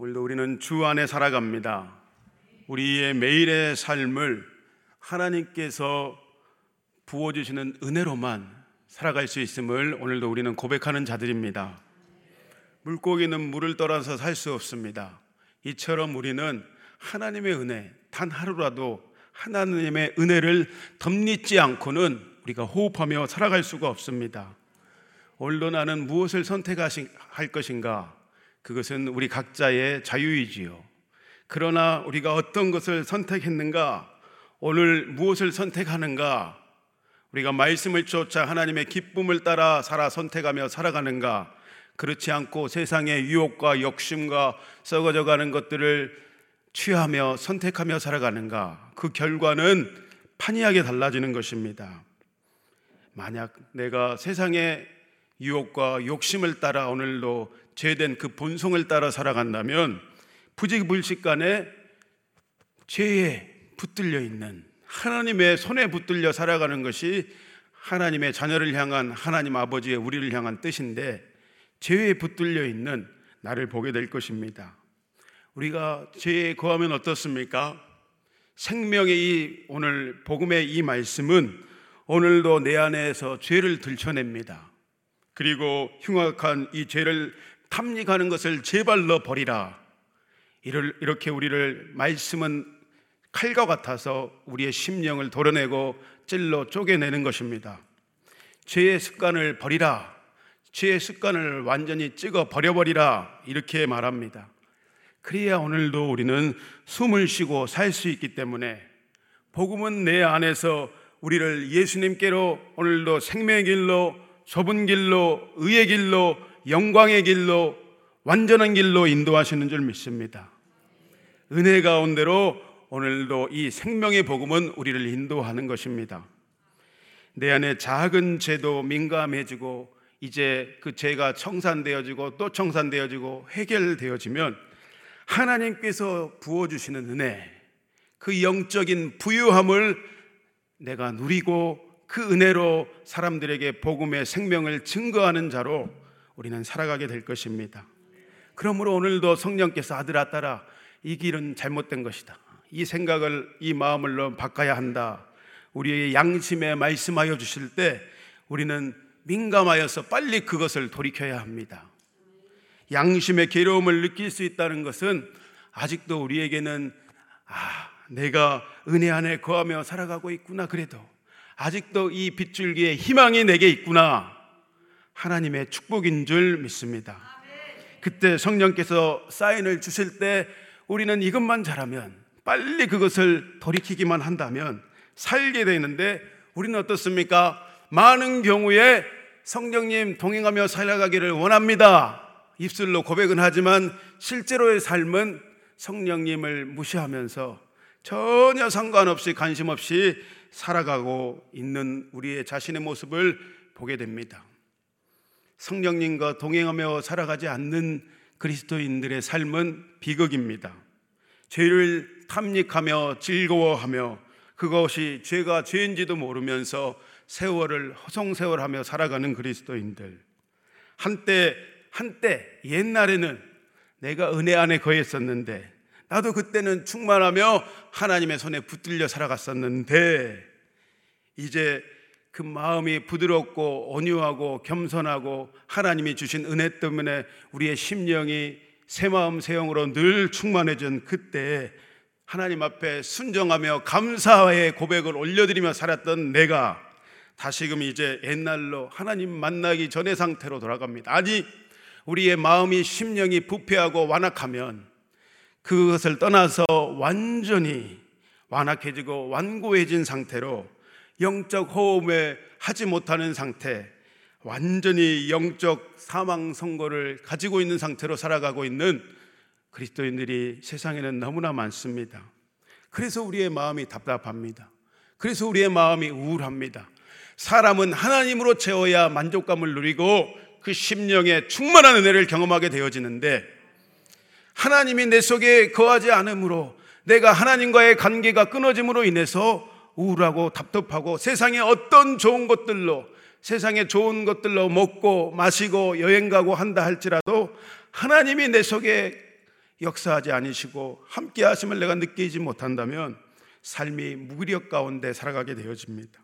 오늘도 우리는 주 안에 살아갑니다. 우리의 매일의 삶을 하나님께서 부어주시는 은혜로만 살아갈 수 있음을 오늘도 우리는 고백하는 자들입니다. 물고기는 물을 떠나서 살 수 없습니다. 이처럼 우리는 하나님의 은혜, 단 하루라도 하나님의 은혜를 덧립지 않고는 우리가 호흡하며 살아갈 수가 없습니다. 오늘도 나는 무엇을 선택할 것인가? 그것은 우리 각자의 자유이지요. 그러나 우리가 어떤 것을 선택했는가? 오늘 무엇을 선택하는가? 우리가 말씀을 쫓아 하나님의 기쁨을 따라 살아 선택하며 살아가는가? 그렇지 않고 세상의 유혹과 욕심과 썩어져 가는 것들을 취하며 선택하며 살아가는가? 그 결과는 판이하게 달라지는 것입니다. 만약 내가 세상의 유혹과 욕심을 따라 오늘도 죄된 그 본성을 따라 살아간다면 부지불식간에 죄에 붙들려 있는 하나님의 손에 붙들려 살아가는 것이 하나님의 자녀를 향한 하나님 아버지의 우리를 향한 뜻인데 죄에 붙들려 있는 나를 보게 될 것입니다. 우리가 죄에 거하면 어떻습니까? 생명의 이 오늘 복음의 이 말씀은 오늘도 내 안에서 죄를 들춰냅니다. 그리고 흉악한 이 죄를 탐닉하는 것을 제발로 버리라. 이렇게 우리를 말씀은 칼과 같아서 우리의 심령을 도려내고 찔러 쪼개내는 것입니다. 죄의 습관을 버리라. 죄의 습관을 완전히 찍어 버려버리라. 이렇게 말합니다. 그래야 오늘도 우리는 숨을 쉬고 살 수 있기 때문에 복음은 내 안에서 우리를 예수님께로 오늘도 생명의 길로 좁은 길로 의의 길로 영광의 길로 완전한 길로 인도하시는 줄 믿습니다. 은혜 가운데로 오늘도 이 생명의 복음은 우리를 인도하는 것입니다. 내 안에 작은 죄도 민감해지고 이제 그 죄가 청산되어지고 또 청산되어지고 해결되어지면 하나님께서 부어주시는 은혜, 그 영적인 부유함을 내가 누리고 그 은혜로 사람들에게 복음의 생명을 증거하는 자로 우리는 살아가게 될 것입니다. 그러므로 오늘도 성령께서 아들아 딸아 이 길은 잘못된 것이다. 이 생각을 이 마음을 바꿔야 한다. 우리의 양심에 말씀하여 주실 때 우리는 민감하여서 빨리 그것을 돌이켜야 합니다. 양심의 괴로움을 느낄 수 있다는 것은 아직도 우리에게는 아, 내가 은혜 안에 거하며 살아가고 있구나 그래도 아직도 이 빗줄기에 희망이 내게 있구나 하나님의 축복인 줄 믿습니다. 그때 성령께서 사인을 주실 때 우리는 이것만 잘하면 빨리 그것을 돌이키기만 한다면 살게 되는데 우리는 어떻습니까? 많은 경우에 성령님 동행하며 살아가기를 원합니다. 입술로 고백은 하지만 실제로의 삶은 성령님을 무시하면서 전혀 상관없이 관심 없이 살아가고 있는 우리의 자신의 모습을 보게 됩니다. 성령님과 동행하며 살아가지 않는 그리스도인들의 삶은 비극입니다. 죄를 탐닉하며 즐거워하며 그것이 죄가 죄인지도 모르면서 세월을 허송세월하며 살아가는 그리스도인들. 한때 한때 옛날에는 내가 은혜 안에 거했었는데 나도 그때는 충만하며 하나님의 손에 붙들려 살아갔었는데 이제 그 마음이 부드럽고 온유하고 겸손하고 하나님이 주신 은혜 때문에 우리의 심령이 새 마음 새 영으로 늘 충만해진 그때 하나님 앞에 순정하며 감사의 고백을 올려드리며 살았던 내가 다시금 이제 옛날로 하나님 만나기 전의 상태로 돌아갑니다. 아니 우리의 마음이 심령이 부패하고 완악하면 그것을 떠나서 완전히 완악해지고 완고해진 상태로 영적 호흡에 하지 못하는 상태, 완전히 영적 사망 선고를 가지고 있는 상태로 살아가고 있는 그리스도인들이 세상에는 너무나 많습니다. 그래서 우리의 마음이 답답합니다. 그래서 우리의 마음이 우울합니다. 사람은 하나님으로 채워야 만족감을 누리고 그 심령에 충만한 은혜를 경험하게 되어지는데 하나님이 내 속에 거하지 않으므로 내가 하나님과의 관계가 끊어짐으로 인해서 우울하고 답답하고 세상의 어떤 좋은 것들로 세상의 좋은 것들로 먹고 마시고 여행 가고 한다 할지라도 하나님이 내 속에 역사하지 않으시고 함께 하심을 내가 느끼지 못한다면 삶이 무기력 가운데 살아가게 되어집니다.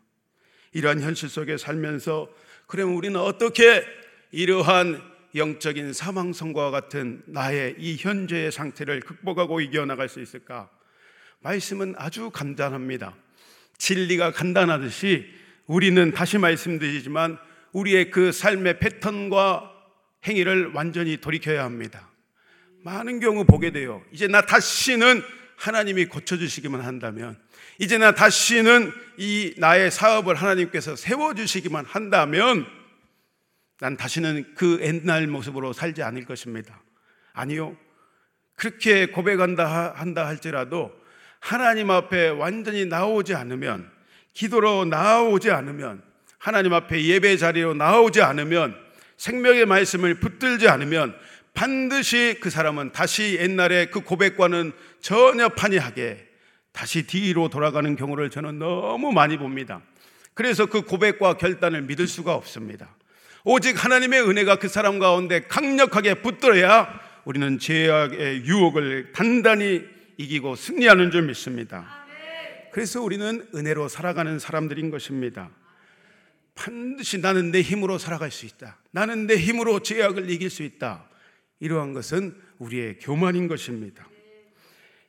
이러한 현실 속에 살면서 그러면 우리는 어떻게 이러한 영적인 사망성과 같은 나의 이 현재의 상태를 극복하고 이겨나갈 수 있을까? 말씀은 아주 간단합니다. 진리가 간단하듯이 우리는 다시 말씀드리지만 우리의 그 삶의 패턴과 행위를 완전히 돌이켜야 합니다. 많은 경우 보게 돼요. 이제 나 다시는 하나님이 고쳐주시기만 한다면, 이제 나 다시는 이 나의 사업을 하나님께서 세워주시기만 한다면, 난 다시는 그 옛날 모습으로 살지 않을 것입니다. 아니요. 그렇게 고백한다 한다 할지라도 하나님 앞에 완전히 나오지 않으면, 기도로 나오지 않으면, 하나님 앞에 예배 자리로 나오지 않으면, 생명의 말씀을 붙들지 않으면 반드시 그 사람은 다시 옛날에 그 고백과는 전혀 판이하게 다시 뒤로 돌아가는 경우를 저는 너무 많이 봅니다. 그래서 그 고백과 결단을 믿을 수가 없습니다. 오직 하나님의 은혜가 그 사람 가운데 강력하게 붙들어야 우리는 죄악의 유혹을 단단히 이기고 승리하는 줄 믿습니다. 그래서 우리는 은혜로 살아가는 사람들인 것입니다. 반드시 나는 내 힘으로 살아갈 수 있다. 나는 내 힘으로 죄악을 이길 수 있다. 이러한 것은 우리의 교만인 것입니다.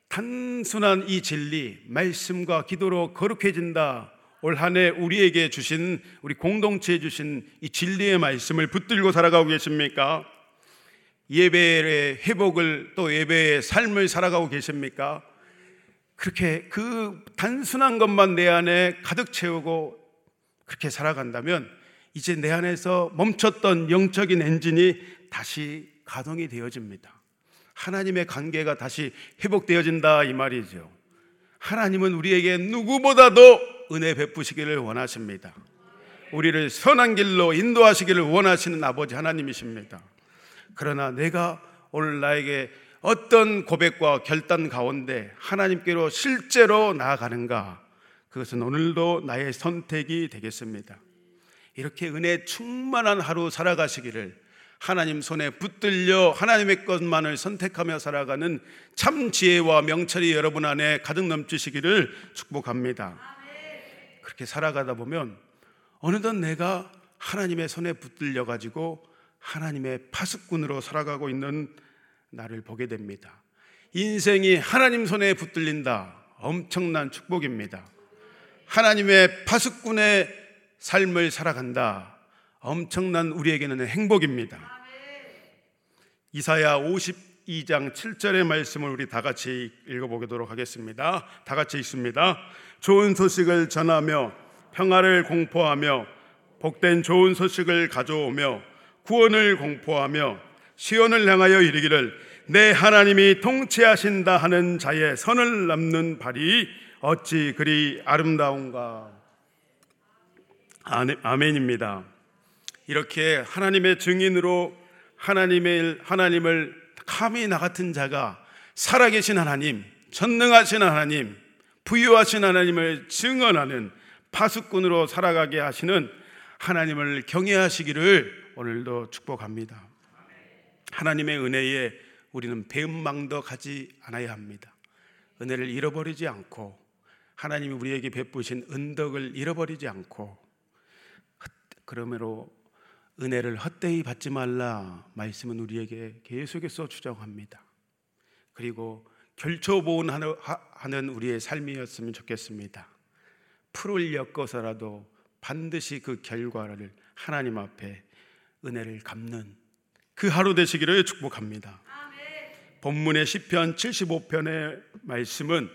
단순한 이 진리, 말씀과 기도로 거룩해진다. 올 한 해 우리에게 주신, 우리 공동체에 주신 이 진리의 말씀을 붙들고 살아가고 계십니까? 예배의 회복을 또 예배의 삶을 살아가고 계십니까? 그렇게 그 단순한 것만 내 안에 가득 채우고 그렇게 살아간다면 이제 내 안에서 멈췄던 영적인 엔진이 다시 가동이 되어집니다. 하나님의 관계가 다시 회복되어진다 이 말이죠. 하나님은 우리에게 누구보다도 은혜 베푸시기를 원하십니다. 우리를 선한 길로 인도하시기를 원하시는 아버지 하나님이십니다. 그러나 내가 오늘 나에게 어떤 고백과 결단 가운데 하나님께로 실제로 나아가는가? 그것은 오늘도 나의 선택이 되겠습니다. 이렇게 은혜 충만한 하루 살아가시기를 하나님 손에 붙들려 하나님의 것만을 선택하며 살아가는 참 지혜와 명철이 여러분 안에 가득 넘치시기를 축복합니다. 그렇게 살아가다 보면 어느덧 내가 하나님의 손에 붙들려 가지고 하나님의 파수꾼으로 살아가고 있는 나를 보게 됩니다. 인생이 하나님 손에 붙들린다. 엄청난 축복입니다. 하나님의 파수꾼의 삶을 살아간다. 엄청난 우리에게는 행복입니다. 이사야 52장 7절의 말씀을 우리 다 같이 읽어보도록 하겠습니다. 다 같이 읽습니다. 좋은 소식을 전하며 평화를 공포하며 복된 좋은 소식을 가져오며 구원을 공포하며 시온을 향하여 이르기를 내 하나님이 통치하신다 하는 자의 선을 남는 발이 어찌 그리 아름다운가. 아멘입니다. 이렇게 하나님의 증인으로 하나님의 하나님을 감히 나 같은 자가 살아계신 하나님, 전능하신 하나님, 부유하신 하나님을 증언하는 파수꾼으로 살아가게 하시는 하나님을 경외하시기를 오늘도 축복합니다. 하나님의 은혜에 우리는 배은망덕 하지 않아야 합니다. 은혜를 잃어버리지 않고 하나님이 우리에게 베푸신 은덕을 잃어버리지 않고 그러므로 은혜를 헛되이 받지 말라 말씀은 우리에게 계속해서 주장합니다. 그리고 결초보온하는 우리의 삶이었으면 좋겠습니다. 풀을 엮어서라도 반드시 그 결과를 하나님 앞에 은혜를 갚는 그 하루 되시기를 축복합니다. 본문의 시편 75편의 말씀은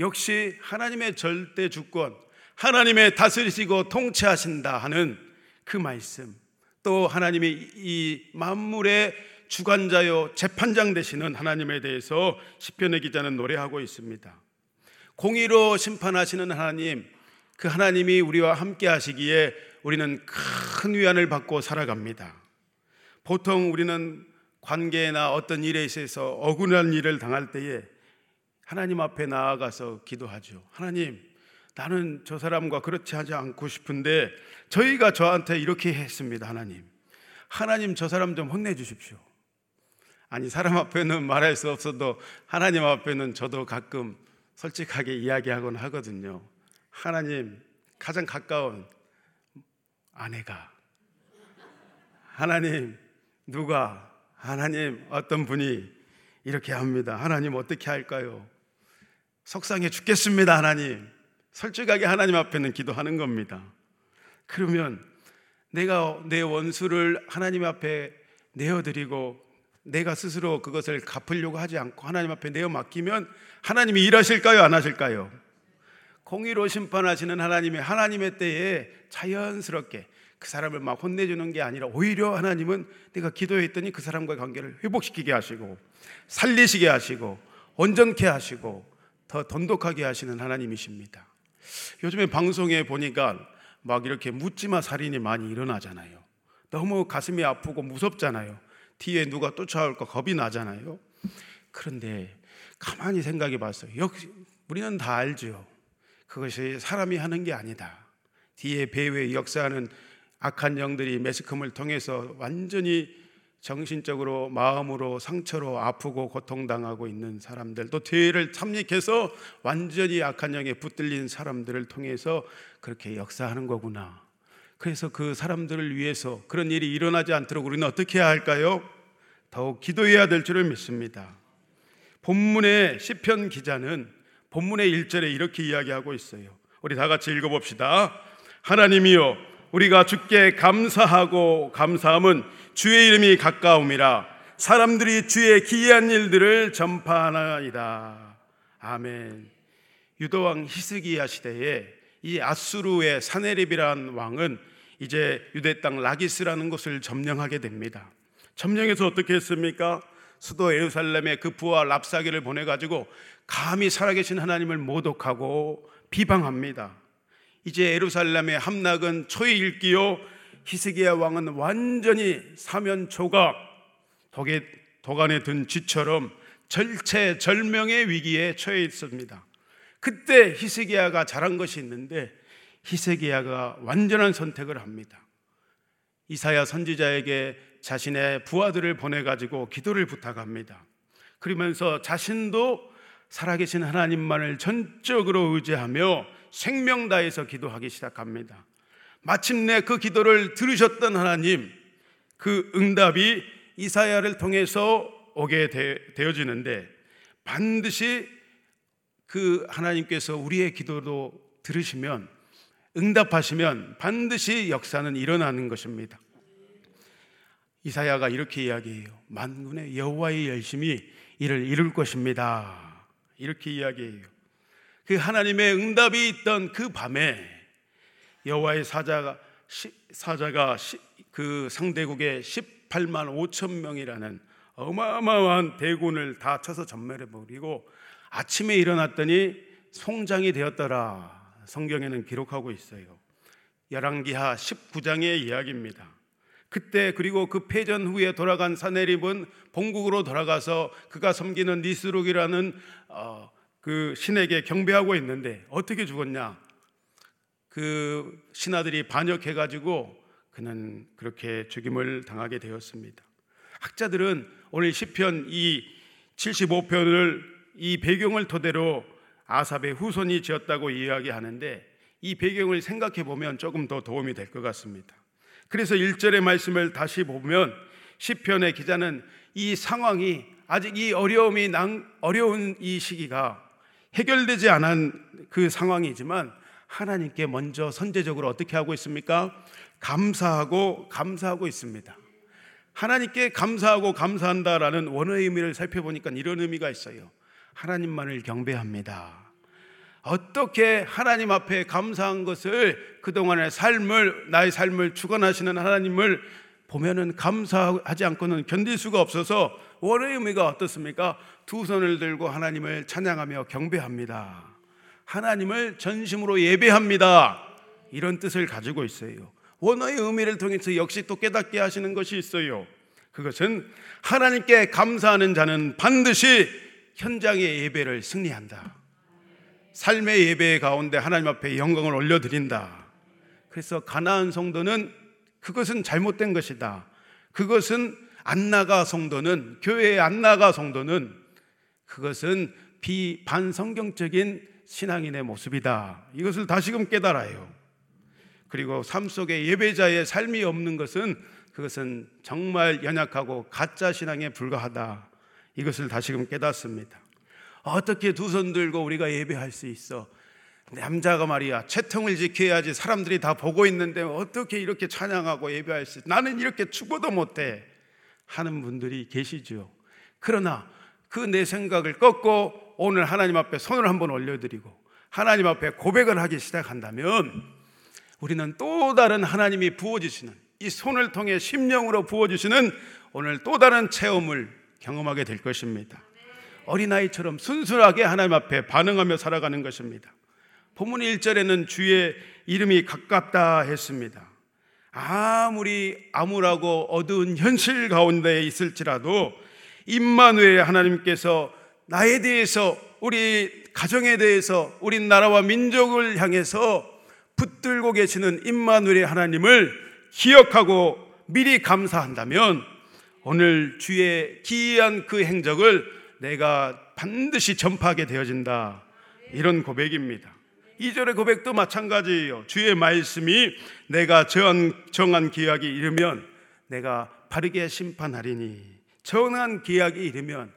역시 하나님의 절대 주권, 하나님의 다스리시고 통치하신다 하는 그 말씀, 또 하나님이 이 만물의 주관자요 재판장 되시는 하나님에 대해서 시편의 기자는 노래하고 있습니다. 공의로 심판하시는 하나님, 그 하나님이 우리와 함께 하시기에 우리는 큰 위안을 받고 살아갑니다. 보통 우리는 관계나 어떤 일에 있어서 억울한 일을 당할 때에 하나님 앞에 나아가서 기도하죠. 하나님, 나는 저 사람과 그렇지 하지 않고 싶은데 저희가 저한테 이렇게 했습니다. 하나님. 하나님 저 사람 좀 혼내 주십시오. 아니 사람 앞에는 말할 수 없어도 하나님 앞에는 저도 가끔 솔직하게 이야기하곤 하거든요. 하나님 가장 가까운 아내가 하나님 누가 하나님 어떤 분이 이렇게 합니다. 하나님 어떻게 할까요? 속상해 죽겠습니다. 하나님 솔직하게 하나님 앞에는 기도하는 겁니다. 그러면 내가 내 원수를 하나님 앞에 내어드리고 내가 스스로 그것을 갚으려고 하지 않고 하나님 앞에 내어 맡기면 하나님이 일하실까요? 안 하실까요? 공의로 심판하시는 하나님의 하나님의 때에 자연스럽게 그 사람을 막 혼내주는 게 아니라 오히려 하나님은 내가 기도했더니 그 사람과의 관계를 회복시키게 하시고 살리시게 하시고 온전케 하시고 더 돈독하게 하시는 하나님이십니다. 요즘에 방송에 보니까 막 이렇게 묻지마 살인이 많이 일어나잖아요. 너무 가슴이 아프고 무섭잖아요. 뒤에 누가 쫓아올까 겁이 나잖아요. 그런데 가만히 생각해 봤어요. 역시 우리는 다 알죠. 그것이 사람이 하는 게 아니다. 뒤에 배후에 역사하는 악한 영들이 매스컴을 통해서 완전히 정신적으로 마음으로 상처로 아프고 고통당하고 있는 사람들 또 뒤를 참닉해서 완전히 악한 영에 붙들린 사람들을 통해서 그렇게 역사하는 거구나. 그래서 그 사람들을 위해서 그런 일이 일어나지 않도록 우리는 어떻게 해야 할까요? 더욱 기도해야 될 줄을 믿습니다. 본문의 시편 기자는 본문의 1절에 이렇게 이야기하고 있어요. 우리 다 같이 읽어 봅시다. 하나님이여 우리가 주께 감사하고 감사함은 주의 이름이 가까움이라 사람들이 주의 기이한 일들을 전파하나이다. 아멘. 유도왕 히스기야 시대에 이 아수르의 사네립이란 왕은 이제 유대 땅 라기스라는 곳을 점령하게 됩니다. 점령해서 어떻게 했습니까? 수도 예루살렘에 그 부하 랍사기를 보내 가지고 감히 살아계신 하나님을 모독하고 비방합니다. 이제 예루살렘의 함락은 초일기요 히스기야 왕은 완전히 사면 초각 독에 도간에 든 쥐처럼 절체절명의 위기에 처해 있습니다. 그때 히스기야가 잘한 것이 있는데 히스기야가 완전한 선택을 합니다. 이사야 선지자에게 자신의 부하들을 보내 가지고 기도를 부탁합니다. 그러면서 자신도 살아계신 하나님만을 전적으로 의지하며 생명 다해서 기도하기 시작합니다. 마침내 그 기도를 들으셨던 하나님, 그 응답이 이사야를 통해서 오게 되어지는데 반드시 그 하나님께서 우리의 기도도 들으시면 응답하시면 반드시 역사는 일어나는 것입니다. 이사야가 이렇게 이야기해요. 만군의 여호와의 열심히 이를 이룰 것입니다. 이렇게 이야기해요. 그 하나님의 응답이 있던 그 밤에 여호와의 사자가 사자가 그 상대국의 18만 5천 명이라는 어마어마한 대군을 다 쳐서 전멸해 버리고 아침에 일어났더니 송장이 되었더라. 성경에는 기록하고 있어요. 열왕기하 19장의 이야기입니다. 그때 그리고 그 패전 후에 돌아간 사내립은 본국으로 돌아가서 그가 섬기는 니스룩이라는 어, 그 신에게 경배하고 있는데 어떻게 죽었냐? 그 신하들이 반역해 가지고 그는 그렇게 죽임을 당하게 되었습니다. 학자들은 오늘 시편 이 75편을 이 배경을 토대로 아삽의 후손이 지었다고 이야기하는데 이 배경을 생각해 보면 조금 더 도움이 될 것 같습니다. 그래서 1절의 말씀을 다시 보면 시편의 기자는 이 상황이 아직 이 어려움이 난, 어려운 이 시기가 해결되지 않은 그 상황이지만 하나님께 먼저 선제적으로 어떻게 하고 있습니까? 감사하고 감사하고 있습니다. 하나님께 감사하고 감사한다라는 원어의 의미를 살펴보니까 이런 의미가 있어요. 하나님만을 경배합니다. 어떻게 하나님 앞에 감사한 것을 그동안의 삶을 나의 삶을 주관하시는 하나님을 보면은 감사하지 않고는 견딜 수가 없어서 원의 의미가 어떻습니까? 두 손을 들고 하나님을 찬양하며 경배합니다. 하나님을 전심으로 예배합니다. 이런 뜻을 가지고 있어요. 원어의 의미를 통해서 역시 또 깨닫게 하시는 것이 있어요. 그것은 하나님께 감사하는 자는 반드시 현장의 예배를 승리한다. 삶의 예배 가운데 하나님 앞에 영광을 올려드린다. 그래서 가나안 성도는 그것은 잘못된 것이다. 그것은 안 나가 성도는 교회에 안 나가 성도는 그것은 비반성경적인 신앙인의 모습이다. 이것을 다시금 깨달아요. 그리고 삶 속에 예배자의 삶이 없는 것은 그것은 정말 연약하고 가짜 신앙에 불과하다. 이것을 다시금 깨닫습니다. 어떻게 두 손 들고 우리가 예배할 수 있어? 남자가 말이야 채통을 지켜야지 사람들이 다 보고 있는데 어떻게 이렇게 찬양하고 예배할 수? 나는 이렇게 죽어도 못해 하는 분들이 계시죠. 그러나 그 내 생각을 꺾고 오늘 하나님 앞에 손을 한번 올려드리고 하나님 앞에 고백을 하기 시작한다면 우리는 또 다른 하나님이 부어주시는 이 손을 통해 심령으로 부어주시는 오늘 또 다른 체험을 경험하게 될 것입니다. 어린아이처럼 순수하게 하나님 앞에 반응하며 살아가는 것입니다. 본문 1절에는 주의 이름이 가깝다 했습니다. 아무리 암울하고 어두운 현실 가운데 있을지라도 임마누엘 하나님께서 나에 대해서 우리 가정에 대해서 우리 나라와 민족을 향해서 붙들고 계시는 임마누엘 하나님을 기억하고 미리 감사한다면 오늘 주의 기이한 그 행적을 내가 반드시 전파하게 되어진다. 이런 고백입니다. 2절의 고백도 마찬가지예요. 주의 말씀이 내가 정한, 정한 기약이 이르면 내가 바르게 심판하리니 정한 기약이 이르면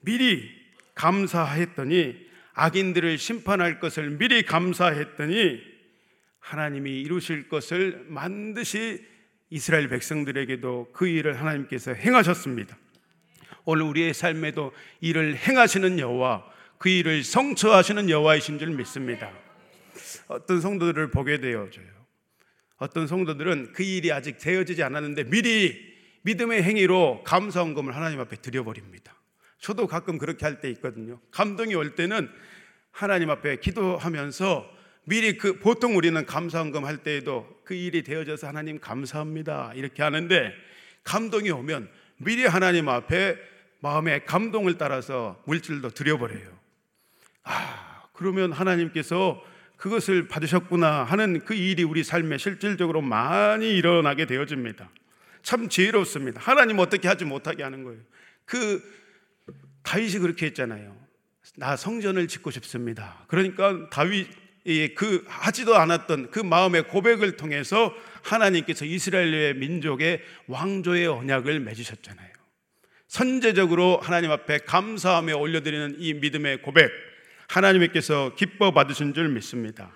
미리 감사했더니 악인들을 심판할 것을 미리 감사했더니 하나님이 이루실 것을 반드시 이스라엘 백성들에게도 그 일을 하나님께서 행하셨습니다. 오늘 우리의 삶에도 일을 행하시는 여호와, 그 일을 성처하시는 여호와이신 줄 믿습니다. 어떤 성도들을 보게 되어져요. 어떤 성도들은 그 일이 아직 되어지지 않았는데 미리 믿음의 행위로 감사원금을 하나님 앞에 드려버립니다. 저도 가끔 그렇게 할 때 있거든요. 감동이 올 때는 하나님 앞에 기도하면서 미리 그 보통 우리는 감사원금 할 때에도 그 일이 되어져서 하나님 감사합니다 이렇게 하는데 감동이 오면 미리 하나님 앞에 마음의 감동을 따라서 물질도 드려버려요. 아 그러면 하나님께서 그것을 받으셨구나 하는 그 일이 우리 삶에 실질적으로 많이 일어나게 되어집니다. 참 지혜롭습니다. 하나님 어떻게 하지 못하게 하는 거예요. 그 다윗이 그렇게 했잖아요. 나 성전을 짓고 싶습니다. 그러니까 다윗이 그 하지도 않았던 그 마음의 고백을 통해서 하나님께서 이스라엘의 민족의 왕조의 언약을 맺으셨잖아요. 선제적으로 하나님 앞에 감사하며 올려드리는 이 믿음의 고백, 하나님께서 기뻐 받으신 줄 믿습니다.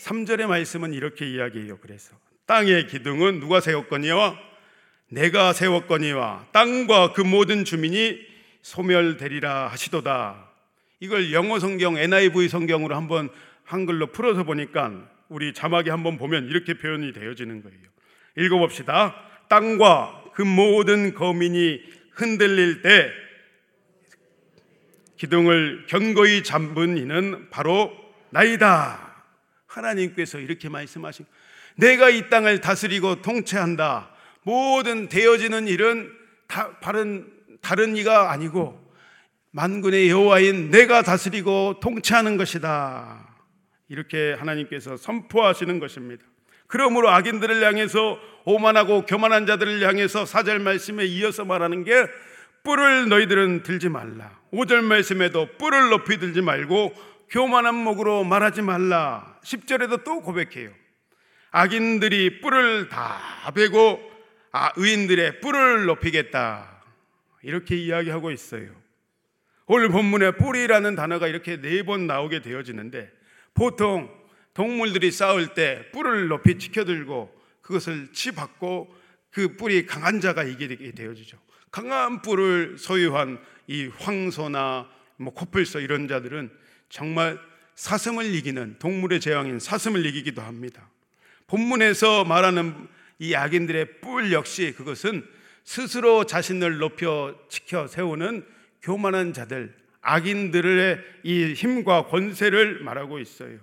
3절의 말씀은 이렇게 이야기해요. 그래서 땅의 기둥은 누가 세웠거니와 내가 세웠거니와 땅과 그 모든 주민이 소멸되리라 하시도다. 이걸 영어 성경 NIV 성경으로 한번 한글로 풀어서 보니까 우리 자막에 한번 보면 이렇게 표현이 되어지는 거예요. 읽어봅시다. 땅과 그 모든 거민이 흔들릴 때 기둥을 견고히 잡은 이는 바로 나이다. 하나님께서 이렇게 말씀하신 내가 이 땅을 다스리고 통치한다. 모든 되어지는 일은 다, 다른 다른 이가 아니고 만군의 여호와인 내가 다스리고 통치하는 것이다. 이렇게 하나님께서 선포하시는 것입니다. 그러므로 악인들을 향해서 오만하고 교만한 자들을 향해서 사절 말씀에 이어서 말하는 게 뿔을 너희들은 들지 말라. 5절 말씀에도 뿔을 높이 들지 말고 교만한 목으로 말하지 말라. 10절에도 또 고백해요. 악인들이 뿔을 다 베고 아, 의인들의 뿔을 높이겠다. 이렇게 이야기하고 있어요. 오늘 본문에 뿔이라는 단어가 이렇게 네 번 나오게 되어지는데 보통 동물들이 싸울 때 뿔을 높이 치켜들고 그것을 치받고 그 뿔이 강한 자가 이기게 되어지죠. 강한 뿔을 소유한 이 황소나 뭐 코뿔소 이런 자들은 정말 사슴을 이기는 동물의 재앙인 사슴을 이기기도 합니다. 본문에서 말하는 이 악인들의 뿔 역시 그것은 스스로 자신을 높여 지켜 세우는 교만한 자들, 악인들의 이 힘과 권세를 말하고 있어요.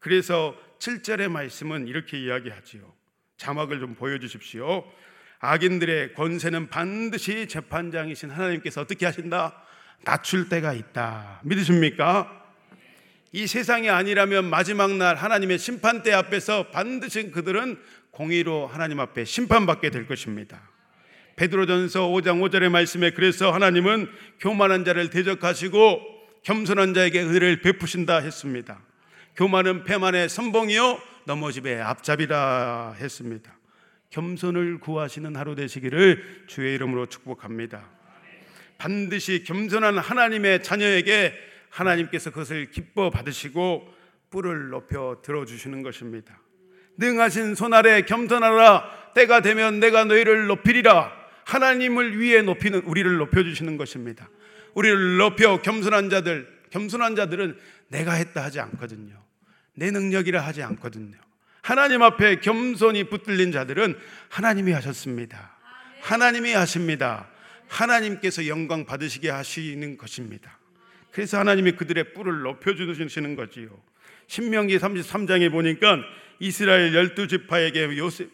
그래서 7절의 말씀은 이렇게 이야기하지요. 자막을 좀 보여주십시오. 악인들의 권세는 반드시 재판장이신 하나님께서 어떻게 하신다? 낮출 때가 있다. 믿으십니까? 이 세상이 아니라면 마지막 날 하나님의 심판대 앞에서 반드시 그들은 공의로 하나님 앞에 심판받게 될 것입니다. 베드로전서 5장 5절의 말씀에 그래서 하나님은 교만한 자를 대적하시고 겸손한 자에게 은혜를 베푸신다 했습니다. 교만은 패만의 선봉이요 넘어집의 앞잡이라 했습니다. 겸손을 구하시는 하루 되시기를 주의 이름으로 축복합니다. 반드시 겸손한 하나님의 자녀에게 하나님께서 그것을 기뻐 받으시고 뿔을 높여 들어주시는 것입니다. 능하신 손 아래 겸손하라 때가 되면 내가 너희를 높이리라 하나님을 위해 높이는 우리를 높여주시는 것입니다. 우리를 높여 겸손한 자들 겸손한 자들은 내가 했다 하지 않거든요. 내 능력이라 하지 않거든요. 하나님 앞에 겸손히 붙들린 자들은 하나님이 하셨습니다. 하나님이 하십니다. 하나님께서 영광 받으시게 하시는 것입니다. 그래서 하나님이 그들의 뿔을 높여주시는 거지요. 신명기 33장에 보니까 이스라엘 열두 지파에게 요셉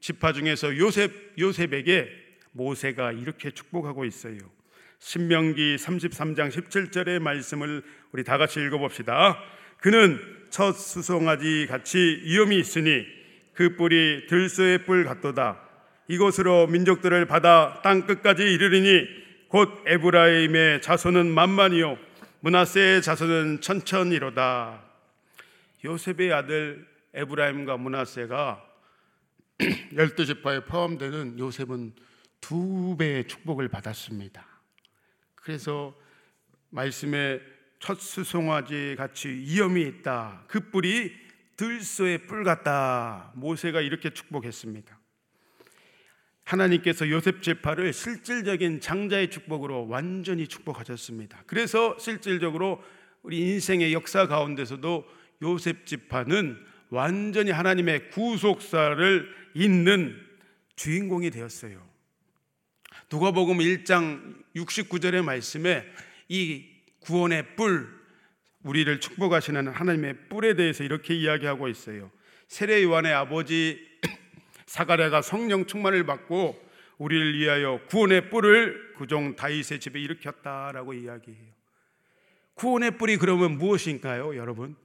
지파 중에서 요셉 요셉에게 모세가 이렇게 축복하고 있어요. 신명기 33장 17절의 말씀을 우리 다 같이 읽어 봅시다. 그는 첫 수송아지 같이 위험이 있으니 그 뿔이 들소의 뿔 같도다. 이곳으로 민족들을 받아 땅 끝까지 이르리니 곧 에브라임의 자손은 만만이요 문하세의 자손은 천천이로다. 요셉의 아들 에브라임과 문하세가 열두 지파에 포함되는 요셉은 두 배의 축복을 받았습니다. 그래서 말씀에 첫 수송아지 같이 위험이 있다. 그 뿔이 들소의 뿔 같다. 모세가 이렇게 축복했습니다. 하나님께서 요셉 제파를 실질적인 장자의 축복으로 완전히 축복하셨습니다. 그래서 실질적으로 우리 인생의 역사 가운데서도 요셉 지파는 완전히 하나님의 구속사를 잇는 주인공이 되었어요. 누가복음 1장 69절의 말씀에 이 구원의 뿔 우리를 축복하시는 하나님의 뿔에 대해서 이렇게 이야기하고 있어요. 세례 요한의 아버지 사가랴가 성령 충만을 받고 우리를 위하여 구원의 뿔을 그종 다윗의 집에 일으켰다라고 이야기해요. 구원의 뿔이 그러면 무엇인가요, 여러분?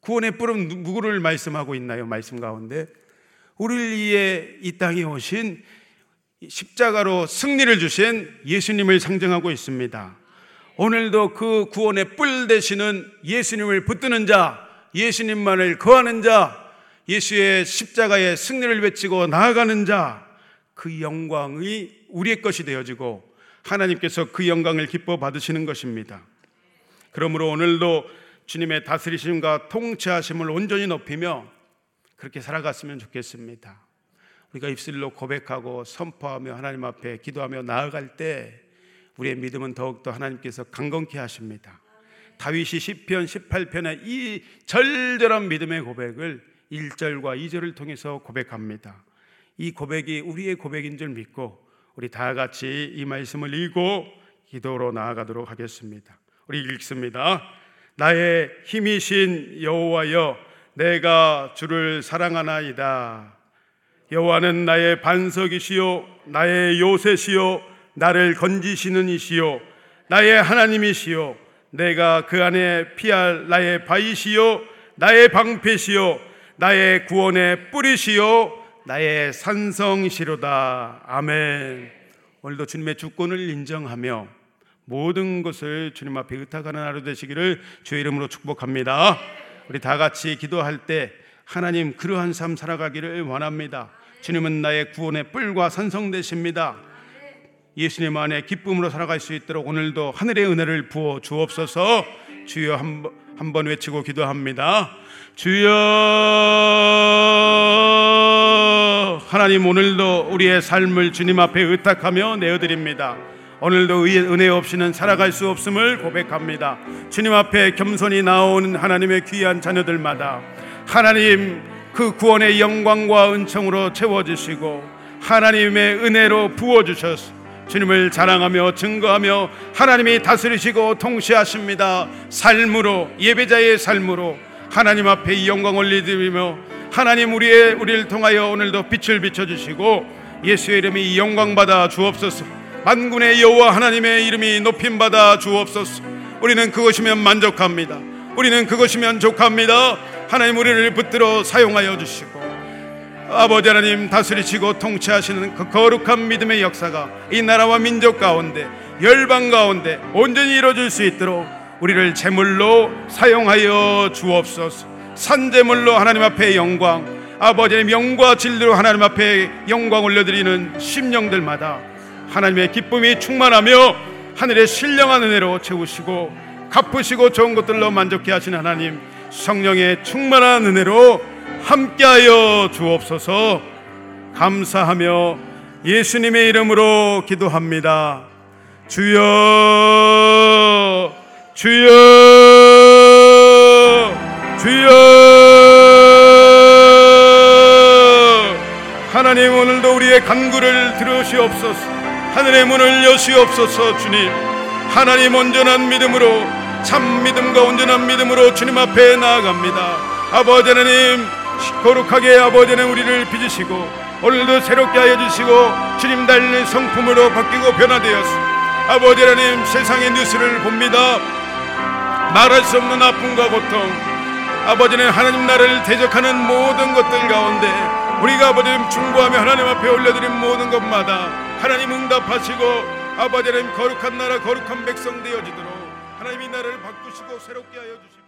구원의 뿔은 누구를 말씀하고 있나요? 말씀 가운데 우리를 위해 이 땅에 오신 십자가로 승리를 주신 예수님을 상징하고 있습니다. 오늘도 그 구원의 뿔 되시는 예수님을 붙드는 자, 예수님만을 거하는 자, 예수의 십자가의 승리를 외치고 나아가는 자, 그 영광이 우리의 것이 되어지고 하나님께서 그 영광을 기뻐 받으시는 것입니다. 그러므로 오늘도 주님의 다스리심과 통치하심을 온전히 높이며 그렇게 살아갔으면 좋겠습니다. 우리가 입술로 고백하고 선포하며 하나님 앞에 기도하며 나아갈 때 우리의 믿음은 더욱더 하나님께서 강건케 하십니다. 다윗이 시편 18편의 이 절절한 믿음의 고백을 1절과 2절을 통해서 고백합니다. 이 고백이 우리의 고백인 줄 믿고 우리 다 같이 이 말씀을 읽고 기도로 나아가도록 하겠습니다. 우리 읽습니다. 나의 힘이신 여호와여 내가 주를 사랑하나이다. 여호와는 나의 반석이시요 나의 요새시요 나를 건지시는 이시요. 나의 하나님이시요. 내가 그 안에 피할 나의 바위시요. 나의 방패시요. 나의 구원의 뿌리시요. 나의 산성시로다. 아멘. 오늘도 주님의 주권을 인정하며 모든 것을 주님 앞에 의탁하는 하루 되시기를 주의 이름으로 축복합니다. 우리 다 같이 기도할 때 하나님 그러한 삶 살아가기를 원합니다. 주님은 나의 구원의 뿔과 산성 되십니다. 예수님 안에 기쁨으로 살아갈 수 있도록 오늘도 하늘의 은혜를 부어 주옵소서. 주여 한번 외치고 기도합니다. 주여 하나님 오늘도 우리의 삶을 주님 앞에 의탁하며 내어드립니다. 오늘도 은혜 없이는 살아갈 수 없음을 고백합니다. 주님 앞에 겸손히 나오는 하나님의 귀한 자녀들마다 하나님 그 구원의 영광과 은총으로 채워주시고 하나님의 은혜로 부어주셔서 주님을 자랑하며 증거하며 하나님이 다스리시고 통치하십니다. 삶으로 예배자의 삶으로 하나님 앞에 이 영광 올리드리며 하나님 우리의 우리를 통하여 오늘도 빛을 비춰 주시고 예수의 이름이 영광 받아 주옵소서. 만군의 여호와 하나님의 이름이 높임 받아 주옵소서. 우리는 그것이면 만족합니다. 우리는 그것이면 족합니다. 하나님 우리를 붙들어 사용하여 주시고 아버지 하나님 다스리시고 통치하시는 그 거룩한 믿음의 역사가 이 나라와 민족 가운데 열방 가운데 온전히 이루어질 수 있도록 우리를 제물로 사용하여 주옵소서. 산제물로 하나님 앞에 영광 아버지의 명과 진리로 하나님 앞에 영광 올려드리는 심령들마다 하나님의 기쁨이 충만하며 하늘의 신령한 은혜로 채우시고 갚으시고 좋은 것들로 만족케 하신 하나님 성령의 충만한 은혜로 함께하여 주옵소서. 감사하며 예수님의 이름으로 기도합니다. 주여 주여 주여. 하나님 오늘도 우리의 간구를 들으시옵소서. 하늘의 문을 여시옵소서 주님. 하나님 온전한 믿음으로 참 믿음과 온전한 믿음으로 주님 앞에 나아갑니다. 아버지 하나님 거룩하게 아버지 하나님 우리를 빚으시고 오늘도 새롭게 하여 주시고 주님 달린 성품으로 바뀌고 변화되었어 아버지 하나님 세상의 뉴스를 봅니다. 말할 수 없는 아픔과 고통 아버지는 하나님 나라를 대적하는 모든 것들 가운데 우리가 아버지님 중보하며 하나님 앞에 올려드린 모든 것마다 하나님 응답하시고 아버지 하나님 거룩한 나라 거룩한 백성 되어지도록 하나님이 나라를 바꾸시고 새롭게 하여 주시옵소서